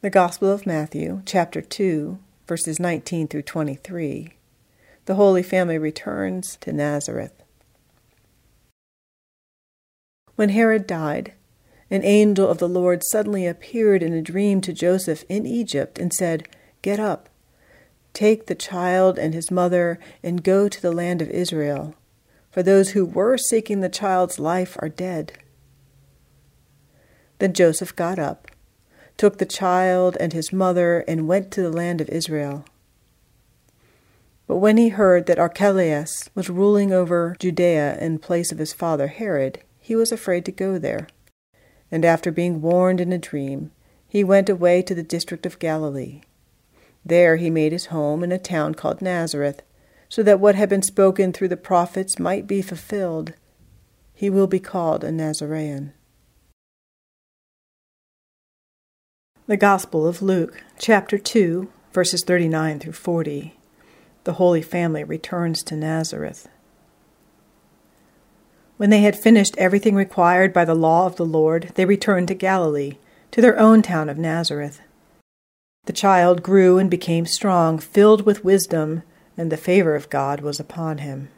The Gospel of Matthew, chapter 2, verses 19 through 23. The Holy Family returns to Nazareth. When Herod died, an angel of the Lord suddenly appeared in a dream to Joseph in Egypt and said, Get up, take the child and his mother, and go to the land of Israel, for those who were seeking the child's life are dead. Then Joseph got up took the child and his mother, and went to the land of Israel. But when he heard that Archelaus was ruling over Judea in place of his father Herod, he was afraid to go there. And after being warned in a dream, he went away to the district of Galilee. There he made his home in a town called Nazareth, so that what had been spoken through the prophets might be fulfilled. He will be called a Nazarene. The Gospel of Luke, chapter 2, verses 39 through 40. The Holy Family returns to Nazareth. When they had finished everything required by the law of the Lord, they returned to Galilee, to their own town of Nazareth. The child grew and became strong, filled with wisdom, and the favor of God was upon him.